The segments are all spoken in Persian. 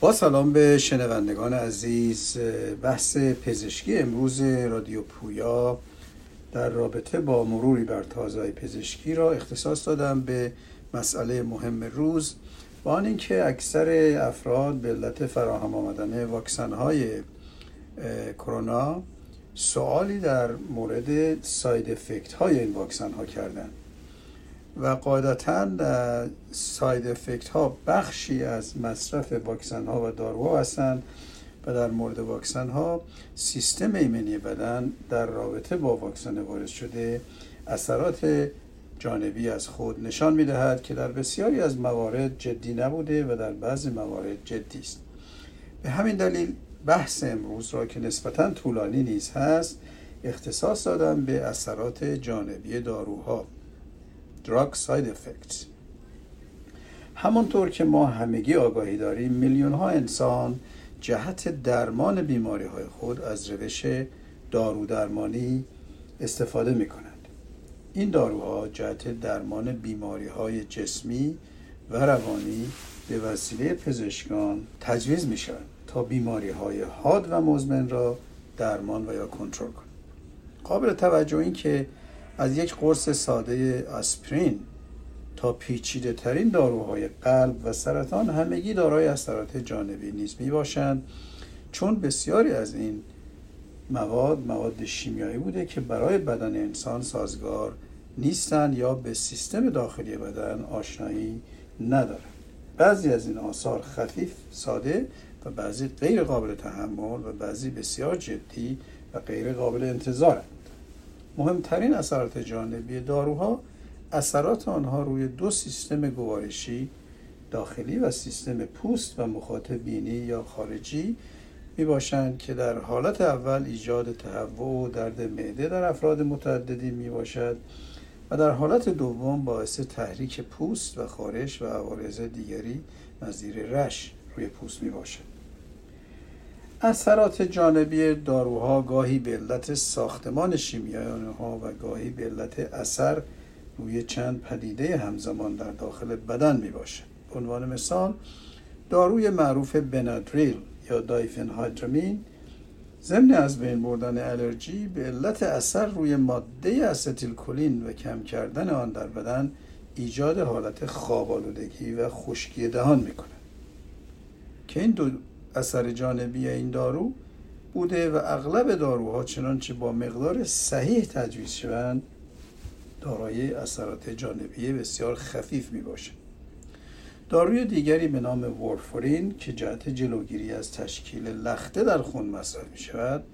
با سلام به شنوندگان عزیز بحث پزشکی امروز رادیو پویا در رابطه با مروری بر تازه پزشکی را اختصاص دادم به مسئله مهم روز. با آن اینکه اکثر افراد به علت فراهم آمدن واکسن های کرونا سوالی در مورد ساید افکت های این واکسن ها کردند. و قاعدتا ساید افکت ها بخشی از مصرف واکسن ها و داروها هستند و در مورد واکسن ها سیستم ایمنی بدن در رابطه با واکسن وارد شده اثرات جانبی از خود نشان می دهد که در بسیاری از موارد جدی نبوده و در بعضی موارد جدی است. به همین دلیل بحث امروز را که نسبتا طولانی نیز هست اختصاص دادم به اثرات جانبی داروها. Drug side effects همانطور که ما همگی آگاهی داریم میلیون ها انسان جهت درمان بیماری های خود از روش دارو درمانی استفاده می کنند. این داروها جهت درمان بیماری های جسمی و روانی به وسیله پزشکان تجویز می شوند تا بیماری های حاد و مزمن را درمان و یا کنترل کنند. قابل توجه این که از یک قرص ساده آسپرین تا پیچیده ترین داروهای قلب و سرطان همگی دارای اثرات جانبی نیز می باشند. چون بسیاری از این مواد مواد شیمیایی بوده که برای بدن انسان سازگار نیستند یا به سیستم داخلی بدن آشنایی ندارند. بعضی از این آثار خفیف ساده و بعضی غیر قابل تحمل و بعضی بسیار جدی و غیر قابل انتظارند. مهمترین اثرات جانبی داروها اثرات آنها روی دو سیستم گوارشی داخلی و سیستم پوست و مخاطب بینی یا خارجی می باشند که در حالت اول ایجاد تهوع و درد معده در افراد متعددی می باشد و در حالت دوم باعث تحریک پوست و خارش و عوارض دیگری نظیر رش روی پوست می باشد اثرات جانبی داروها گاهی به علت ساختمان شیمیایی ها و گاهی به علت اثر روی چند پدیده همزمان در داخل بدن می باشه. به عنوان مثال داروی معروف بنادریل یا دایفنهایدرامین ضمن از بین بردن الرژی به علت اثر روی ماده استیل کلین و کم کردن آن در بدن ایجاد حالت خوابالودگی و خشکی دهان می‌کنه که این دو اثر جانبی این دارو بوده و اغلب داروها چنانچه با مقدار صحیح تجویز شوند دارای اثرات جانبی بسیار خفیف می باشه. داروی دیگری به نام وارفورین که جهت جلوگیری از تشکیل لخته در خون مصرف می شود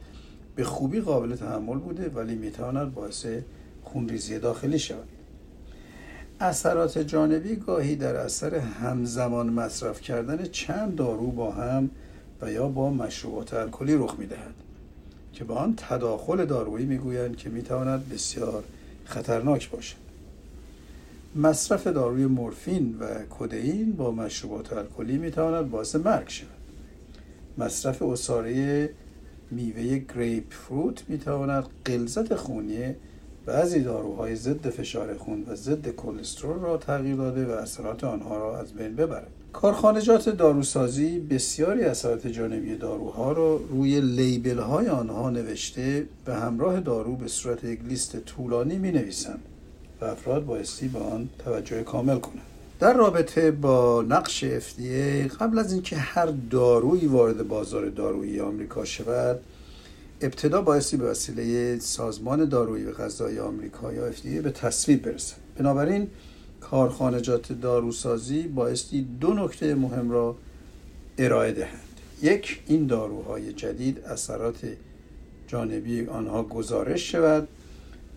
به خوبی قابل تحمل بوده ولی می تواند باعث خونریزی داخلی شود اثرات جانبی گاهی در اثر همزمان مصرف کردن چند دارو با هم و یا با مشروبات الکلی رخ می‌دهد که به آن تداخل دارویی می‌گویند که می‌تواند بسیار خطرناک باشد. مصرف داروی مورفین و کدئین با مشروبات الکلی می‌تواند باعث مرگ شود. مصرف اصاره میوه گریپ فروت می‌تواند غلظت خونی بعضی داروهای ضد فشار خون و ضد کلسترول را تغییر داده و اثرات آنها را از بین ببرد کارخانجات داروسازی بسیاری اثرات جانبی داروها را روی لیبل های آنها نوشته و همراه دارو به صورت یک لیست طولانی می نویسند و افراد بایستی به آن توجه کامل کنند. در رابطه با نقش FDA قبل از اینکه هر دارویی وارد بازار دارویی آمریکا شود ابتدا بایستی به وسیله سازمان دارویی و غذایی آمریکا یا FDA به تصویب برسد. بنابراین کارخانجات داروسازی بایستی دو نکته مهم را ارائه دهند یک این داروهای جدید اثرات جانبی آنها گزارش شود.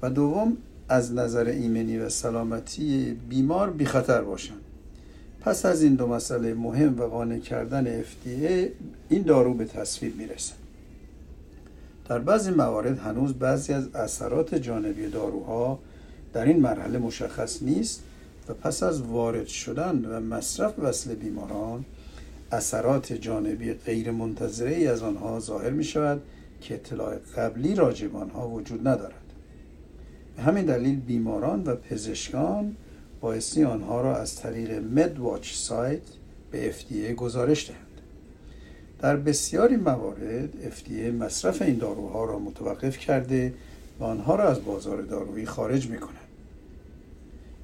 و دوم از نظر ایمنی و سلامتی بیمار بی خطر باشند. پس از این دو مسئله مهم و قانع کردن FDA این دارو به تصویب می‌رسه در بعضی موارد هنوز بعضی از اثرات جانبی داروها در این مرحله مشخص نیست و پس از وارد شدن و مصرف وصل بیماران اثرات جانبی غیر منتظره ای از آنها ظاهر می شود که اطلاع قبلی راجع آنها وجود ندارد. به همین دلیل بیماران و پزشکان بایستی آنها را از طریق مد واچ سایت به FDA گزارش دهند. در بسیاری موارد FDA مصرف این داروها را متوقف کرده و آنها را از بازار دارویی خارج می کند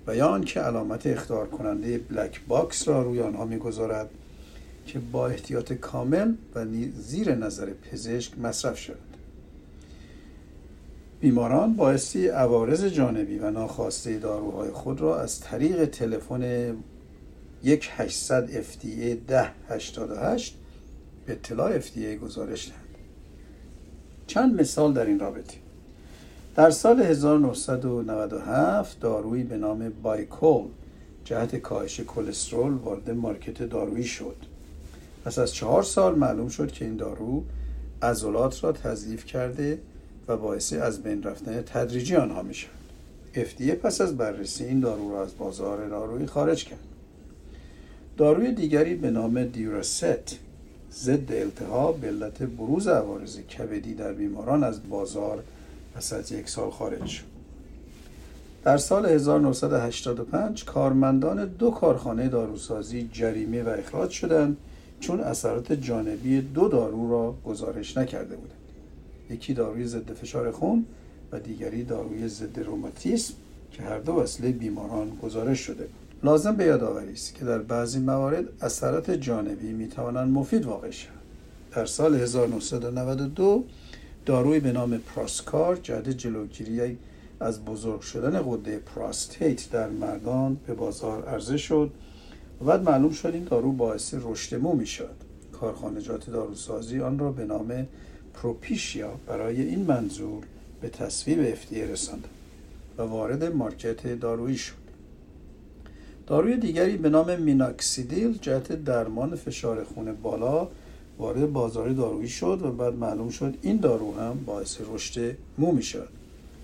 و یا آنکه علامت اختار کننده بلک باکس را روی آنها می‌گذارد که با احتیاط کامل و زیر نظر پزشک مصرف شود بیماران بایستی عوارض جانبی و ناخواسته داروهای خود را از طریق تلفن 1800 FDA 1088 به اطلاع FDA گزارش دهند چند مثال در این رابطه در سال 1997 دارویی به نام بایکول جهت کاهش کلسترول وارد مارکت دارویی شد پس از چهار سال معلوم شد که این دارو عضلات را تضعیف کرده و باعث از بین رفتن تدریجی آنها می شود. FDA پس از بررسی این دارو را از بازار دارویی خارج کرد. داروی دیگری به نام دیوراست ضد التهاب به علت بروز عوارض کبدی در بیماران از بازار پس از یک سال خارج شد. در سال 1985 کارمندان دو کارخانه داروسازی جریمه و اخراج شدند چون اثرات جانبی دو دارو را گزارش نکرده بودند. یکی داروی ضد فشار خون و دیگری داروی ضد روماتیسم که هر دو وسیله بیماران گزارش شده لازم به یادآوری است که در بعضی موارد اثرات جانبی می توانند مفید واقع شوند. در سال 1992 داروی به نام پراسکار جهت جلوگیری از بزرگ شدن قده پراستیت در مردان به بازار عرضه شد و بعد معلوم شد این دارو باعث رشد مو می شد کارخانجات داروسازی آن را به نام پروپیشیا برای این منظور به تصویب FDA رساند و وارد مارکت دارویی شد. داروی دیگری به نام میناکسیدیل جهت درمان فشار خون بالا وارد بازار دارویی شد و بعد معلوم شد این دارو هم باعث رشد مو می شد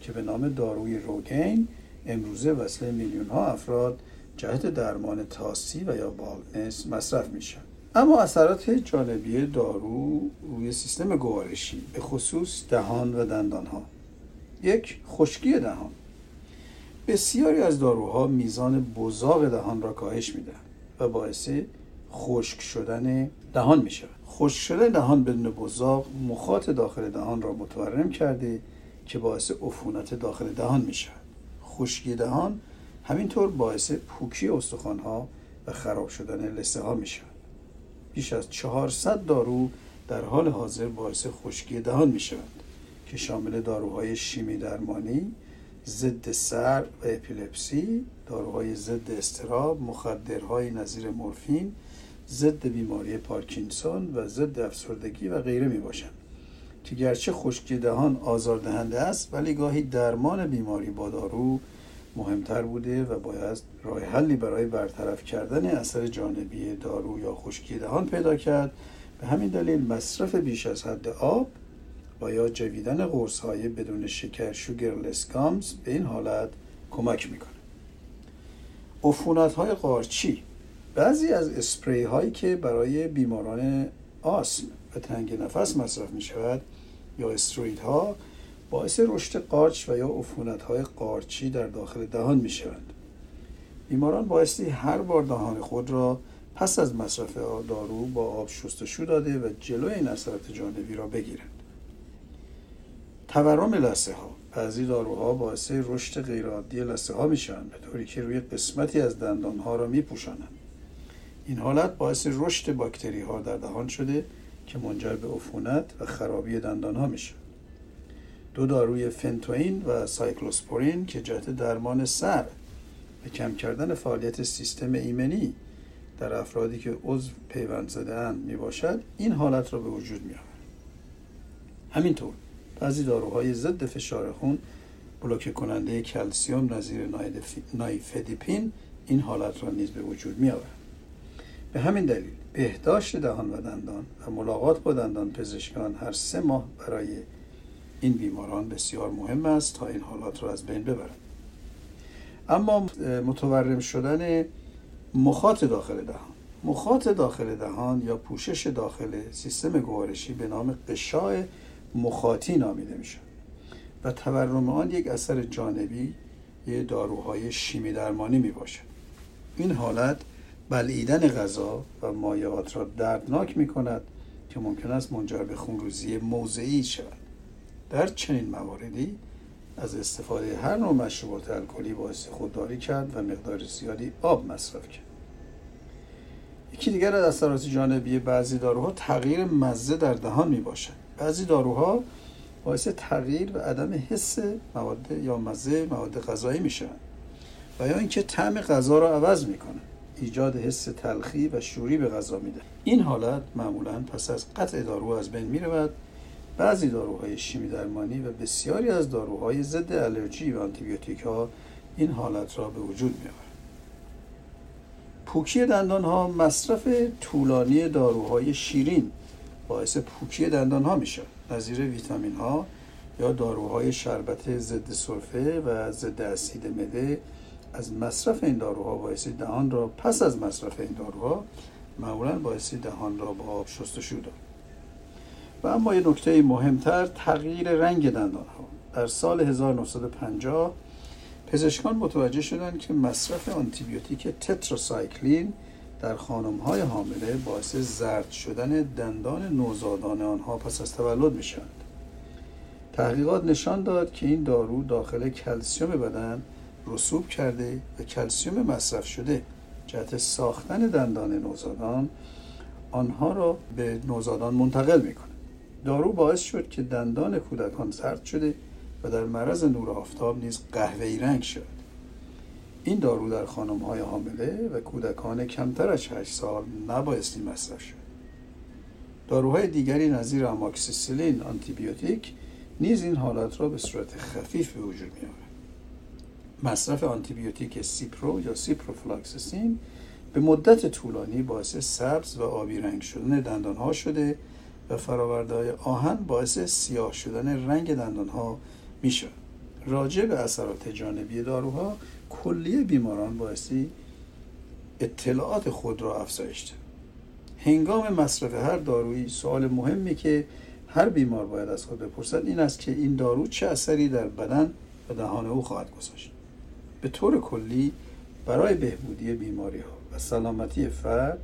که به نام داروی روگین امروزه وصله میلیون ها افراد جهت درمان تاسی و یا بالنس مصرف می شد. اما اثرات جانبی دارو روی سیستم گوارشی به خصوص دهان و دندان ها یک خشکی دهان بسیاری از داروها میزان بزاق دهان را کاهش میدن و باعث خشک شدن دهان می شود خشک شدن دهان بدون بزاق مخاط داخل دهان را متورم کرده که باعث عفونت داخل دهان می شود خشکی دهان همینطور باعث پوکی ها و خراب شدن لسه ها می شود بیش از 400 دارو در حال حاضر باعث خشکی دهان می شود که شامل داروهای شیمی درمانی ضد سر و اپیلپسی داروهای ضد استراب مخدرهای نظیر مورفین ضد بیماری پارکینسون و ضد افسردگی و غیره می باشند. که گرچه خشکی دهان آزاردهنده است ولی گاهی درمان بیماری با دارو مهمتر بوده و باید راه حلی برای برطرف کردن اثر جانبی دارو یا خشکی دهان پیدا کرد. به همین دلیل مصرف بیش از حد آب و یا جویدن قرص های بدون شکر شوگرلس گامز به این حالت کمک می‌کنه عفونت های قارچی بعضی از اسپری هایی که برای بیماران آسم و تنگ نفس مصرف می شود یا استروید ها باعث رشد قارچ و یا عفونت های قارچی در داخل دهان می شوند. بیماران بایستی هر بار دهان خود را پس از مصرف دارو با آب شستشو داده و جلوی این اثرات جانبی را بگیرند. تورم لسه ها بعضی داروها باعث رشد غیرعادی لسه ها میشن به طوری که روی قسمتی از دندان ها را میپوشانند این حالت باعث رشد باکتری ها در دهان شده که منجر به عفونت و خرابی دندان ها میشه. دو داروی فنیتوین و سایکلوسپورین که جهت درمان صرع و کم کردن فعالیت سیستم ایمنی در افرادی که عضو پیوند زده اند می باشد این حالت را به وجود می آورد همینطور بعضی داروهای ضد فشار خون بلوکه کننده کلسیوم نظیر نایفدیپین این حالت را نیز به وجود می آورد. به همین دلیل بهداشت دهان و دندان و ملاقات با دندان پزشکان هر سه ماه برای این بیماران بسیار مهم است تا این حالات را از بین ببرند اما متورم شدن مخاط داخل دهان مخاط داخل دهان یا پوشش داخل سیستم گوارشی به نام قشای مخاطی نامیده میشه. و تورم آن یک اثر جانبی یه داروهای شیمی درمانی می این حالت بلعیدن غذا و مایعات را دردناک می کند که ممکن است منجر به خونروزی موضعی شود. در چنین مواردی از استفاده هر نوع مشروبات الکلی باعث خودداری کرد و مقدار زیادی آب مصرف کرد. یکی دیگر از اثرات جانبی بعضی داروها تغییر مزه در دهان می باشد بعضی داروها باعث تغییر و عدم حس مواد یا مزه مواد غذایی می شوند و یا اینکه طعم غذا را عوض می کنند ایجاد حس تلخی و شوری به غذا میده. این حالت معمولا پس از قطع دارو از بین می رود بعضی داروهای شیمی درمانی و بسیاری از داروهای ضد آلرژی و آنتیبیوتیک ها این حالت را به وجود می آورد. پوکی دندان ها مصرف طولانی داروهای شیرین باعث پوکی دندان ها می شود نظیر ویتامین ها یا داروهای شربت ضد سرفه و ضد اسید مده از مصرف این داروها باعث دهان را پس از مصرف این داروها معمولا باعث دهان را با آب شستشو داد. و اما یه نکته مهمتر تغییر رنگ دندان ها در سال 1950 پزشکان متوجه شدند که مصرف آنتیبیوتیک تتراسایکلین در خانم های حامله باعث زرد شدن دندان نوزادان آنها پس از تولد می شود. تحقیقات نشان داد که این دارو داخل کلسیوم بدن رسوب کرده و کلسیوم مصرف شده. جهت ساختن دندان نوزادان آنها را به نوزادان منتقل می‌کنه دارو باعث شد که دندان کودکان زرد شده و در معرض نور آفتاب نیز قهوه‌ای رنگ شد این دارو در خانم های حامله و کودکان کمتر از 8 سال نبایستی مصرف شود داروهای دیگری نظیر آموکسی‌سیلین آنتیبیوتیک نیز این حالات را به صورت خفیف به وجود می مصرف آنتیبیوتیک سیپرو یا سیپروفلوکساسین به مدت طولانی باعث سبز و آبی رنگ شدن دندان ها شده و فراورده آهن باعث سیاه شدن رنگ دندان ها می شود. راجع به اثرات جانبی داروها کلیه بیماران باعثی اطلاعات خود را افزایش ده. هنگام مصرف هر دارویی سوال مهمی که هر بیمار باید از خود بپرسد این است که این دارو چه اثری در بدن و دهان او خواهد گذاشت به طور کلی برای بهبودی بیماری ها و سلامتی فرد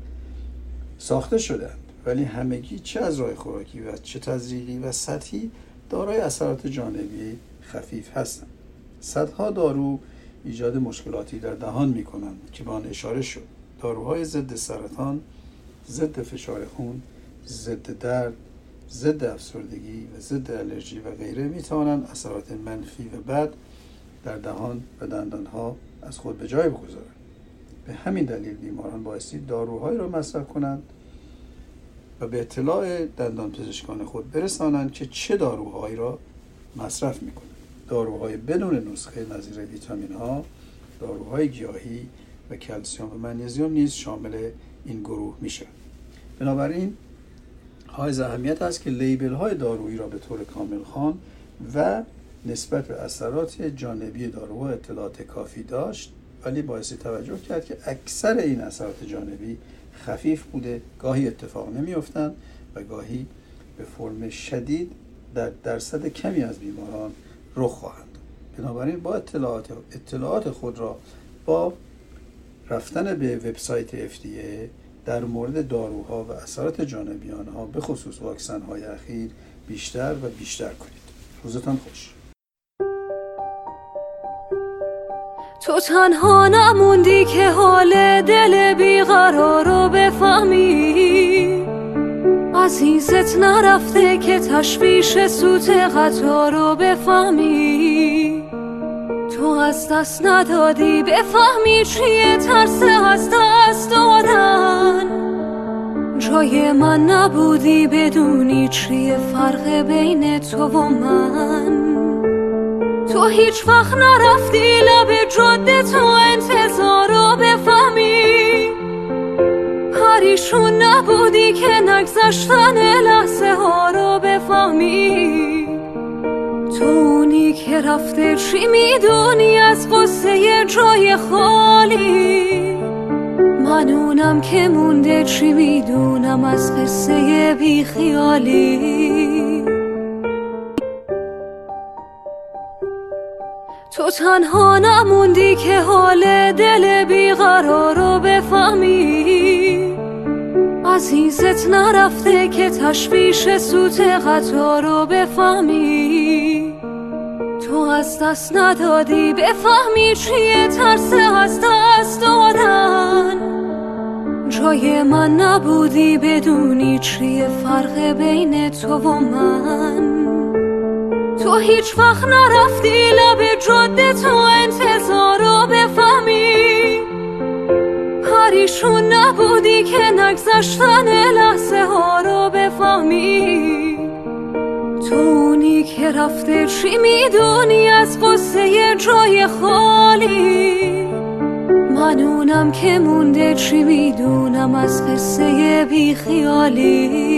ساخته شدند ولی همگی چه از راه خوراکی و چه تزریقی و سطحی دارای اثرات جانبی خفیف هستند صدها دارو ایجاد مشکلاتی در دهان می کنند که به آن اشاره شد. داروهای ضد سرطان ضد فشار خون ضد درد ضد افسردگی و ضد آلرژی و غیره می توانند اثرات منفی و بد در دهان و دندانها از خود به جای بگذارند. به همین دلیل بیماران بایستی داروهایی را مصرف کنند و به اطلاع دندان پزشکان خود برسانند که چه داروهایی را مصرف می کنند داروهای بدون نسخه نظیر ویتامین ها داروهای گیاهی و کلسیوم و منیزیم نیز شامل این گروه می شود بنابراین های اهمیت است که لیبل های دارویی را به طور کامل خان و نسبت به اثرات جانبی داروها اطلاعات کافی داشت ولی باعث توجه کرد که اکثر این اثرات جانبی خفیف بوده گاهی اتفاق نمیافتند و گاهی به فرم شدید در درصد کمی از بیماران رخ خواهند بنابراین با اطلاعات, اطلاعات خود را با رفتن به وبسایت FDA در مورد داروها و اثرات جانبی آنها به خصوص واکسن های اخیر بیشتر و بیشتر کنید. روزتان خوش. تو تنها نموندی که حال دل بیقرار رو بفهمی. عزیزت نرفته که تشویش سوت قطار رو بفهمی. تو از دست ندادی بفهمی چیه ترس از دست دادن. جای من نبودی بدونی چیه فرق بین تو و من. تو هیچ وقت نرفتی لب جاده تو انتظار رو بفهمی. پریشون نبودی که نگذشتن لحظه ها رو بفهمی؟ تو که رفته چی می‌دونی از قصه جای خالی؟ من اونم که مونده چی می‌دونم از قصه بیخیالی؟ تو تنها نموندی که حال دل بیقرار رو بفهمی؟ عزیزت نرفته که تشویش سوت قطار رو بفهمی. تو از دست ندادی بفهمی چیه ترس از دست دادن. جای من نبودی بدونی چیه فرق بین تو و من. تو هیچ وقت نرفتی لب جاده تو انتظار رو بفهمی. پریشون نبودی که نگذشتن لحظه ها رو بفهمی؟ تو اونی که رفته چی می‌دونی از قصه جای خالی؟ من اونم که مونده چی می‌دونم از قصه بیخیالی؟